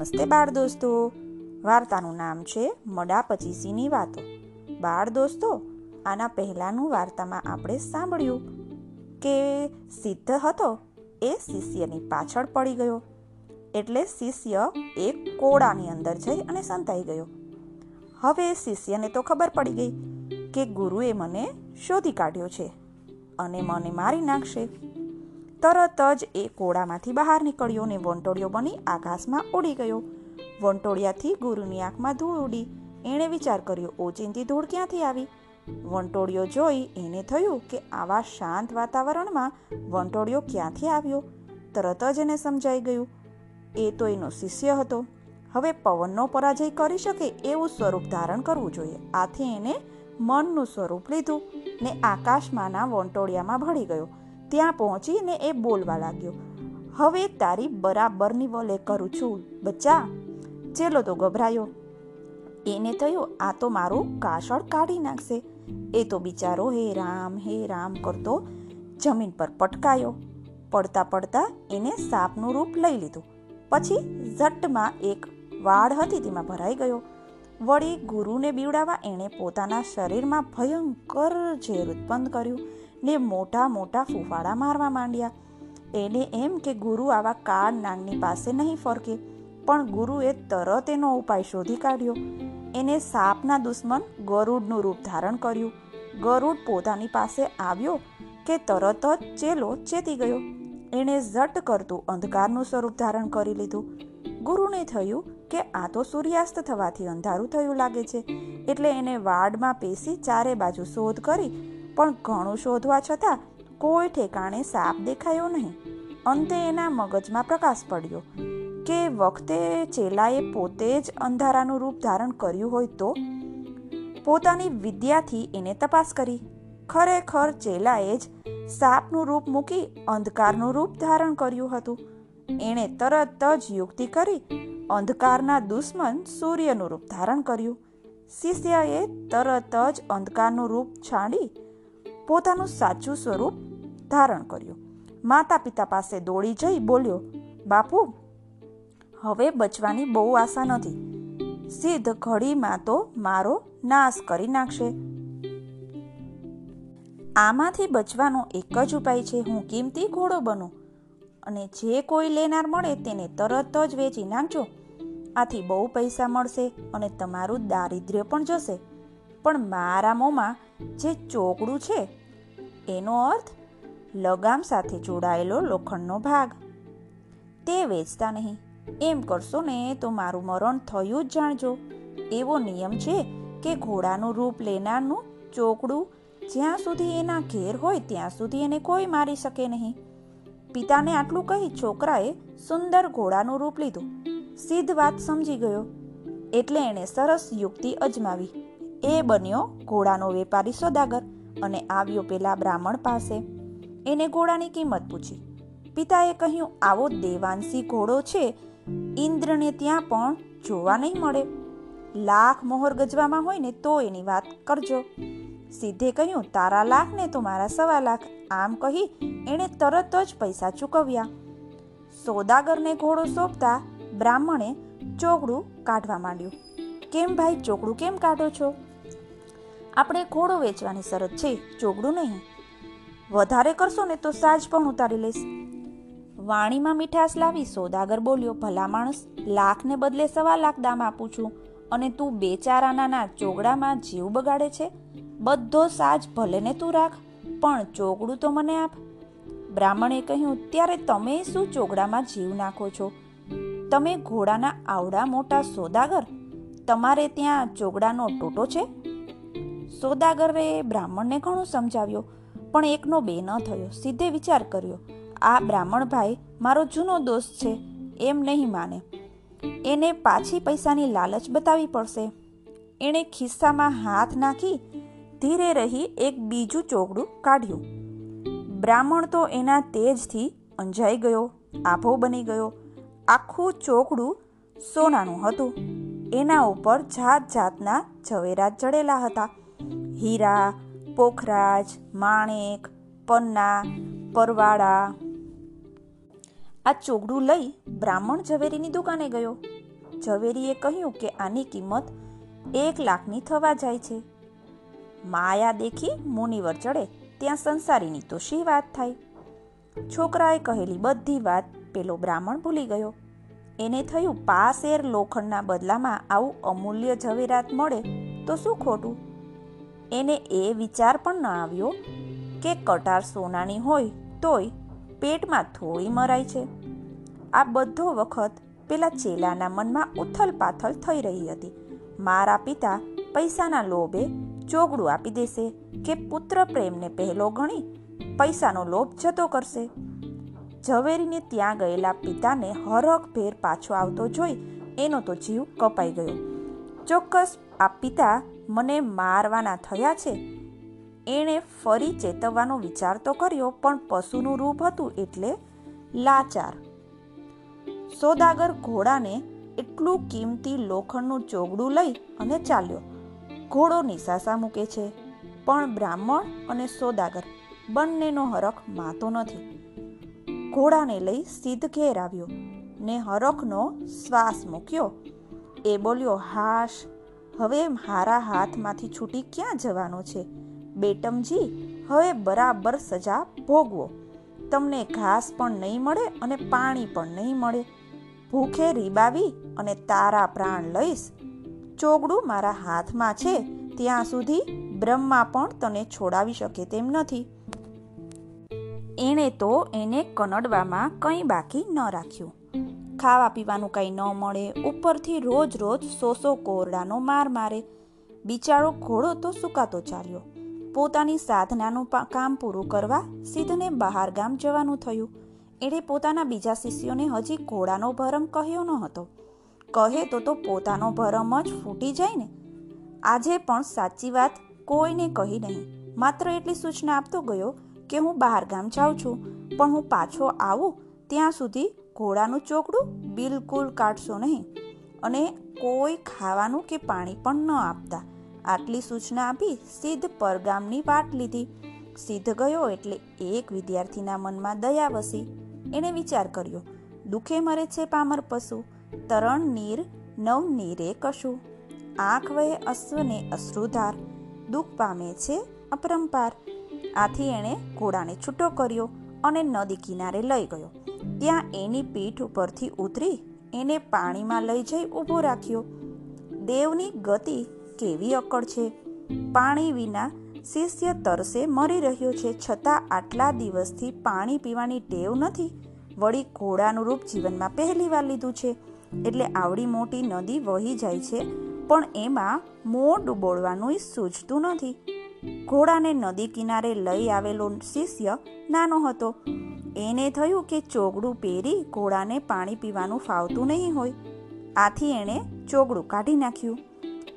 નમસ્તે બાળ દોસ્તો. વાર્તાનું નામ છે મડા પચીસીની વાતો. બાળ દોસ્તો, આના પહેલાંનું વાર્તામાં આપણે સાંભળ્યું કે સિદ્ધ હતો, એ શિષ્યની પાછળ પડી ગયો. એટલે શિષ્ય એક કોળાની અંદર જઈ અને સંતાઈ ગયો. હવે શિષ્યને તો ખબર પડી ગઈ કે ગુરુએ મને શોધી કાઢ્યો છે અને મને મારી નાખશે. તરત જ એ કોળામાંથી બહાર નીકળ્યો ને વંટોળિયો બની આકાશમાં ઉડી ગયો. વંટોળિયાથી ગુરુની આંખમાં ધૂળ ઉડી. એણે વિચાર કર્યો ઓચિંતી ધૂળ ક્યાંથી આવી? વંટોળિયો જોઈ એને થયું કે આવા શાંત વાતાવરણમાં વંટોળિયો ક્યાંથી આવ્યો? તરત જ એને સમજાઈ ગયું. એ તો એનો શિષ્ય હતો. હવે પવનનો પરાજય કરી શકે એવું સ્વરૂપ ધારણ કરવું જોઈએ. આથી એને મનનું સ્વરૂપ લીધું ને આકાશમાંના વંટોળિયામાં ભળી ગયો. ત્યાં પહોંચીને એ બોલવા લાગ્યો, હવે તારી બરાબરની વલે કરું છું, બચ્ચા. ચેલો તો ગભરાયો, એને થયું આ તો મારું કાસળ કાઢી નાખશે. એ તો બિચારો હે રામ હે રામ કરતો જમીન પર પટકાયો, પડતા પડતા એને સાપનું રૂપ લઈ લીધું. પછી ઝટમાં એક વાડ હતી તેમાં ભરાઈ ગયો. વળી ગુરુને બીવડાવવા એણે પોતાના શરીરમાં ભયંકર ઝેર ઉત્પન્ન કર્યું. ને મોટા મોટા ફૂફાડા મારવા માંડ્યા. એને એમ કે ગુરુ આવા કાળ નાગની પાસે નહીં ફરકે, પણ ગુરુએ તરત એનો ઉપાય શોધી કાઢ્યો. એને સાપના દુશ્મન ગરુડનું રૂપ ધારણ કર્યું. ગરુડ પોતાની પાસે આવ્યો કે તરત જ ચેલો ચેતી ગયો. એણે ઝટ કરતું અંધકારનું સ્વરૂપ ધારણ કરી લીધું. ગુરુને થયું કે આ તો સૂર્યાસ્ત થવાથી અંધારું થયું લાગે છે. એટલે એને વાડમાં પેસી ચારે બાજુ શોધ કરી પણ ઘણું શોધવા છતાં કોઈ ઠેકાણે સાપ દેખાયો નહીં. અંતે એના મગજમાં પ્રકાશ પડ્યો કે વખતે ચેલાએ પોતે જ અંધારાનું રૂપ ધારણ કર્યું હોય તો? પોતાની વિદ્યાથી એને તપાસ કરી. ખરેખર ચેલાએ જ સાપનું રૂપ મૂકી અંધકારનું રૂપ ધારણ કર્યું હતું. એણે તરત જ યુક્તિ કરી અંધકારના દુશ્મન સૂર્યનું રૂપ ધારણ કર્યું. શિષ્યએ તરત જ અંધકારનું રૂપ છાડી પોતાનું સાચું સ્વરૂપ ધારણ કર્યું. માતા પિતા પાસે દોડી જઈ બોલ્યો, બાપુ, હવે બચવાની બહુ આશા નથી. સિદ્ધ ઘડીમાં તો મારો નાશ કરી નાખશે. આમાંથી બચવાનો એક જ ઉપાય છે, હું કિંમતી ઘોડો બનું. અને જે કોઈ લેનાર મળે તેને તરત જ વેચી નાખજો. આથી બહુ પૈસા મળશે અને તમારું દારિદ્ર્ય પણ જશે. પણ મારા મોંમાં જે ચોકડું છે એનો અર્થ લગામ સાથે જોડાયેલો લોખંડનો ભાગ. તે વેચતા નહીં. એમ કરશો ને તો મારું મરણ થયું જ જાણજો. એવો નિયમ છે કે ઘોડાનું રૂપ લેનારનું ચોકડું જ્યાં સુધી એના ઘેર હોય ત્યાં સુધી એને કોઈ મારી શકે નહીં. પિતાને આટલું કહી છોકરાએ સુંદર ઘોડાનું રૂપ લીધું. સિદ્ધ વાત સમજી ગયો. એટલે એણે સરસ યુક્તિ અજમાવી. એ બન્યો ઘોડાનો વેપારી સોદાગર. અને આવ્યો પેલા બ્રાહ્મણ પાસે. એને ઘોડાની કિંમત પૂછી. પિતાએ કહ્યું, આવો દેવાંશી ઘોડો છે. ઇન્દ્રને ત્યાં પણ જોવા નહીં મળે. લાખ મોહર ગજવામાં હોય ને તો એની વાત કરજો. સીધે કહ્યું, તારા લાખ ને તો મારા સવા લાખ. આમ કહી એણે તરત જ પૈસા ચૂકવ્યા. સોદાગરને ઘોડો સોંપતા બ્રાહ્મણે ચોકડું કાઢવા માંડ્યું. કેમ ભાઈ ચોકડું કેમ કાઢો છો? આપણે ઘોડો વેચવાની શરત છે, ચોગડું નહીં. વધારે કરશો ને તો સાજ પણ ઉતારી લઈશ. વાણીમાં મીઠાશ લાવી સોદાગર બોલ્યો, ભલા માણસ, લાખને બદલે સવા લાખ દામ આપું છું અને તું બેચારાનાના ચોગડામાં જીવ બગાડે છે? બધો સાજ ભલે ને તું રાખ, પણ ચોગડું તો મને આપ. બ્રાહ્મણે કહ્યું, ત્યારે તમે શું ચોગડામાં જીવ નાખો છો? તમે ઘોડાના આવડા મોટા સોદાગર? તમારે ત્યાં ચોગડાનો ટોટો છે? સોદાગરે બ્રાહ્મણને ઘણું સમજાવ્યો, પણ એકનો બે ન થયો, સીધે વિચાર કર્યો, આ બ્રાહ્મણ ભાઈ મારો જૂનો દોસ્ત છે, એમ નહીં માને. એને પાછી પૈસાની લાલચ બતાવવી પડશે. એણે ખિસ્સામાં હાથ નાખી, ધીરે રહી એક બીજું ચોકડું કાઢ્યું. બ્રાહ્મણ તો એના તેજથી અંજાઈ ગયો, આભો બની ગયો, આખું ચોકડું સોનાનું હતું. એના ઉપર જાત જાતના ઝવેરાત ચડેલા હતા. હીરા, પોખરાજ, માણેક, પન્ના, પરવાળા. આ ચોગડું લઈ બ્રાહ્મણ ઝવેરીની દુકાને ગયો. ઝવેરીએ કહ્યું કે આની કિંમત એક લાખની થવા જાય છે. માયા દેખી મુનિવર ચડે, ત્યાં સંસારીની તો શી વાત થાય? છોકરાએ કહેલી બધી વાત પેલો બ્રાહ્મણ ભૂલી ગયો. એને થયું પાસેર લોખંડના બદલામાં આવું અમૂલ્ય ઝવેરાત મળે તો શું ખોટું? એને એ વિચાર પણ ન આવ્યો કે કટાર સોનાની હોય તોય પેટમાં થોડી મરાય છે. આ બધો વખત પેલા ચેલાના મનમાં ઉથલ પાથલ થઈ રહી હતી. મારા પિતા પૈસાના લોભે ચોગડું આપી દેશે કે પુત્ર પ્રેમને પહેલો ગણી પૈસાનો લોભ જતો કરશે. ઝવેરીને ત્યાં ગયેલા પિતાને હરખ ભેર પાછો આવતો જોઈ એનો તો જીવ કપાઈ ગયો. ચોક્કસ આ પિતા મને મારવાના થયા છે. એણે ફરી ચેતવવાનો વિચાર તો કર્યો, પણ પશુનું રૂપ હતું એટલે લાચાર. સોદાગર ઘોડાને એટલું કિંમતી લોખંડનું ચોગડું લઈ અને ચાલ્યો. ઘોડો નિશાસા મૂકે છે, પણ બ્રાહ્મણ અને સોદાગર બંનેનો હરખ માતો નથી. ઘોડાને લઈ સિદ્ધ ઘેર આવ્યો ને હરખનો શ્વાસ મૂક્યો. એ બોલ્યો, હાશ હવે મારા હાથમાંથી છૂટી ક્યાં જવાનો છે? બેટમજી, હવે બરાબર સજા ભોગવો. તમને ઘાસ પણ નહીં મળે અને પાણી પણ નહીં મળે. ભૂખે રીબાવી અને તારા પ્રાણ લઈશ. ચોગડું મારા હાથમાં છે, ત્યાં સુધી બ્રહ્મા પણ તને છોડાવી શકે તેમ નથી. એણે તો એને કનડવામાં કંઈ બાકી ન રાખ્યું. ખાવા પીવાનું કંઈ ન મળે. ઉપરથી રોજ રોજ સોસો કોરડાનો માર મારે. બિચારો ઘોડો તો સુકાતો ચાલ્યો. પોતાની સાધનાનું કામ પૂરું કરવા સિદ્ધને બહાર ગામ જવાનું થયું. એણે પોતાના બીજા શિષ્યોને હજી ઘોડાનો ભરમ કહ્યો ન હતો. કહે તો તો પોતાનો ભરમ જ ફૂટી જાય ને. આજે પણ સાચી વાત કોઈને કહી નહીં. માત્ર એટલી સૂચના આપતો ગયો કે હું બહાર ગામ જાઉં છું, પણ હું પાછો આવું ત્યાં સુધી ઘોડાનું ચોકડું બિલકુલ કાઢશો નહીં અને કોઈ ખાવાનું કે પાણી પણ ન આપતા. આટલી સૂચના આપી સિદ્ધ પરગામની વાટ લીધી. સિદ્ધ ગયો એટલે એક વિદ્યાર્થીના મનમાં દયા વસી. એણે વિચાર કર્યો, દુખે મરે છે પામર પશુ, તરણ નીર, નવ નીરે કશું. આંખ વહે અશ્વને અશ્રુધાર, દુઃખ પામે છે અપરંપાર. આથી એણે ઘોડાને છૂટો કર્યો. અને નદી કિનારે લઈ ગયો. ત્યાં એની પીઠ ઉપરથી ઉતરી એને પાણીમાં લઈ જઈ ઊભો રાખ્યો. દેવની ગતિ કેવી અકળ છે. પાણી વિના શિષ્ય તરસે મરી રહ્યો છે. છતાં આટલા દિવસથી પાણી પીવાની ટેવ નથી. વળી ઘોડાનું રૂપ જીવનમાં પહેલી વાર લીધું છે. એટલે આવડી મોટી નદી વહી જાય છે. પણ એમાં મોં ડૂબોળવાનું સૂઝતું નથી. ઘોડાને નદી કિનારે લઈ આવેલો શિષ્ય નાનો હતો. એને થયું કે ચોગડું પહેરી ઘોડાને પાણી પીવાનું ફાવતું નહીં હોય. આથી એણે ચોગડું કાઢી નાખ્યું.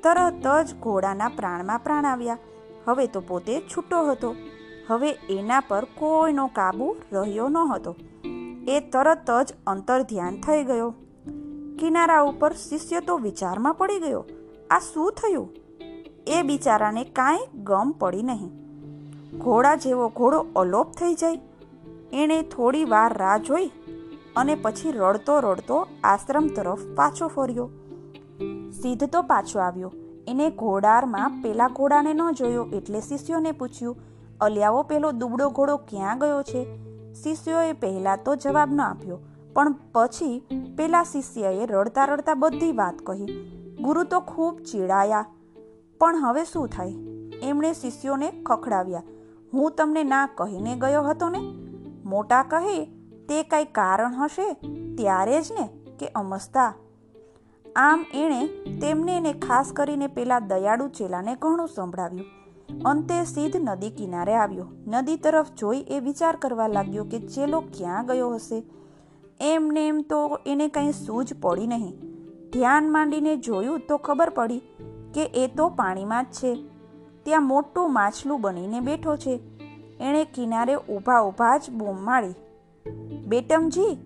તરત જ ઘોડાના પ્રાણમાં પ્રાણ આવ્યા. હવે તો પોતે છૂટો હતો. હવે એના પર કોઈનો કાબુ રહ્યો ન હતો એ તરત જ અંતર ધ્યાન થઈ ગયો. કિનારા ઉપર શિષ્ય તો વિચારમાં પડી ગયો. આ શું થયું? એ બિચારાને કાંઈ ગમ પડી નહીં. ઘોડા જેવો ઘોડો અલોપ થઈ જાય. એણે થોડી વાર રાહ જોઈ અને પછી રડતો રડતો આશ્રમ તરફ પાછો ફર્યો. સિદ્ધ તો પાછો આવ્યો. એને ઘોડારમાં પેલા ઘોડાને ન જોયો એટલે શિષ્યોને પૂછ્યું અલિયાવો પેલો દુબળો ઘોડો ક્યાં ગયો છે? શિષ્યોએ પહેલાં તો જવાબ ન આપ્યો, પણ પછી પેલા શિષ્યએ રડતા રડતા બધી વાત કહી. ગુરુ તો ખૂબ ચીડાયા. પણ હવે શું થાય? એમણે શિષ્યોને ખખડાવ્યા. હું તમને ના કહીને ગયો હતો ને? મોટા કહે, તે કાંઈ કારણ હશે ત્યારે જ ને કે અમસ્તા? આમ એણે તેમને ને ખાસ કરીને પેલા દયાળુ ચેલાને ઘણું સંભળાવ્યું. અંતે સીધ નદી કિનારે આવ્યો. નદી તરફ જોઈ એ વિચાર કરવા લાગ્યો કે ચેલો ક્યાં ગયો હશે? એમને એમ તો એને કંઈ સૂઝ પડી નહીં. ધ્યાન માંડીને જોયું તો ખબર પડી કે એ તો પાણીમાં જ છે. ત્યાં મોટું માછલું બનીને બેઠો છે. એણે કિનારે ઊભા ઊભા જ બૂમ માળી બેટમજી,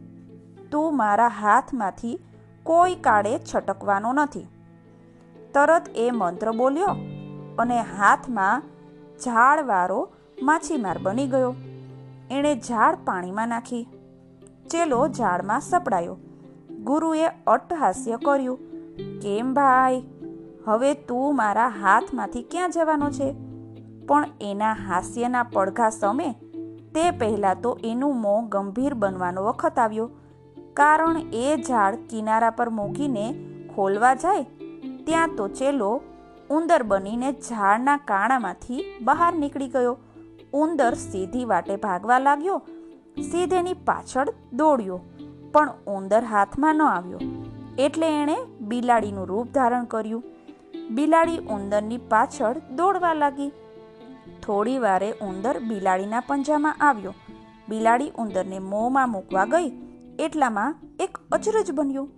તું મારા હાથમાંથી કોઈ કાળે છટકવાનો નથી. તરત એ મંત્ર બોલ્યો અને હાથમાં ઝાડવાળો માછીમાર બની ગયો. એણે ઝાડ પાણીમાં નાખી. ચેલો ઝાડમાં સપડાયો. ગુરુએ અટ્ટહાસ્ય કર્યું. કેમ ભાઈ? હવે તું મારા હાથમાંથી ક્યાં જવાનો છે? પણ એના હાસ્યના પડઘા સમે તે પહેલાં તો એનું મોં ગંભીર બનવાનો વખત આવ્યો. કારણ એ ઝાડ કિનારા પર મૂકીને ખોલવા જાય, ત્યાં તો ચેલો ઉંદર બનીને ઝાડના કાણામાંથી બહાર નીકળી ગયો. ઉંદર સીધી વાટે ભાગવા લાગ્યો સીધેની પાછળ દોડ્યો, પણ ઉંદર હાથમાં ન આવ્યો. એટલે એણે બિલાડીનું રૂપ ધારણ કર્યું. બિલાડી ઉંદરની પાછળ દોડવા લાગી. થોડી વારે ઉંદર બિલાડીના પંજામાં આવ્યો. બિલાડી ઉંદરને મોંમાં મૂકવા ગઈ. એટલામાં એક અચરજ બન્યું.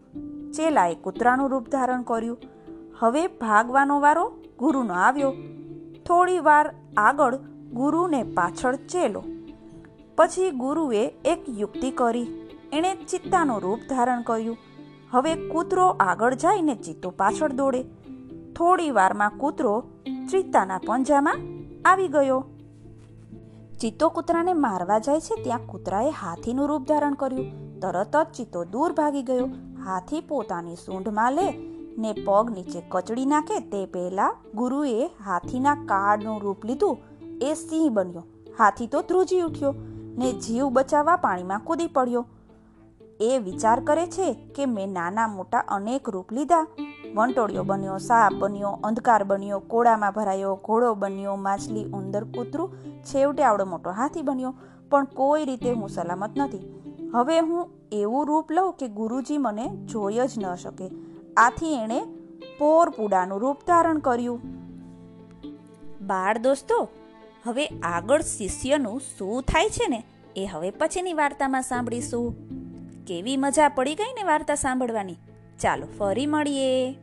ચેલાએ કૂતરાનું રૂપ ધારણ કર્યું. હવે ભાગવાનો વારો ગુરુનો આવ્યો. થોડી વાર આગળ ગુરુને પાછળ ચેલો. પછી ગુરુએ એક યુક્તિ કરી. એણે ચિત્તાનું રૂપ ધારણ કર્યું. હવે કૂતરો આગળ જઈને ચિત્તો પાછળ દોડે. થોડી વારમાં કૂતરો ચિત્તાના પંજામાં આવી ગયો. ચિત્તો કૂતરાને મારવા જાય છે ત્યાં કૂતરાએ હાથીનું રૂપ ધારણ કર્યું. તરત જ ચિત્તો દૂર ભાગી ગયો. હાથી પોતાની સૂંઢમાં લે ને પગ નીચે કચડી નાખે. તે પહેલા ગુરુએ હાથીના કાળનું રૂપ લીધું. એ સિંહ બન્યો. હાથી તો ધ્રુજી ઉઠ્યો ને જીવ બચાવવા પાણીમાં કૂદી પડ્યો. એ વિચાર કરે છે કે મેં નાના મોટા અનેક રૂપ લીધા. વંટોળિયો બન્યો, સાપ બન્યો, અંધકાર બન્યો, કોળામાં ભરાયો, ઘોડો બન્યો, માછલી ઉંદર કૂતરું, છેવટે આવડો મોટો હાથી બન્યો. પણ કોઈ રીતે હું સલામત નથી. હવે હું એવું રૂપ લઉં કે ગુરુજી મને જોઈ જ ન શકે. આથી એણે પોરપુડાનું રૂપ ધારણ કર્યું. બાળ દોસ્તો, હવે આગળ શિષ્યનું શું થાય છે ને, એ હવે પછીની વાર્તામાં સાંભળીશું. કેવી મજા પડી ગઈ ને વાર્તા સાંભળવાની? ચાલો ફરી મળીએ.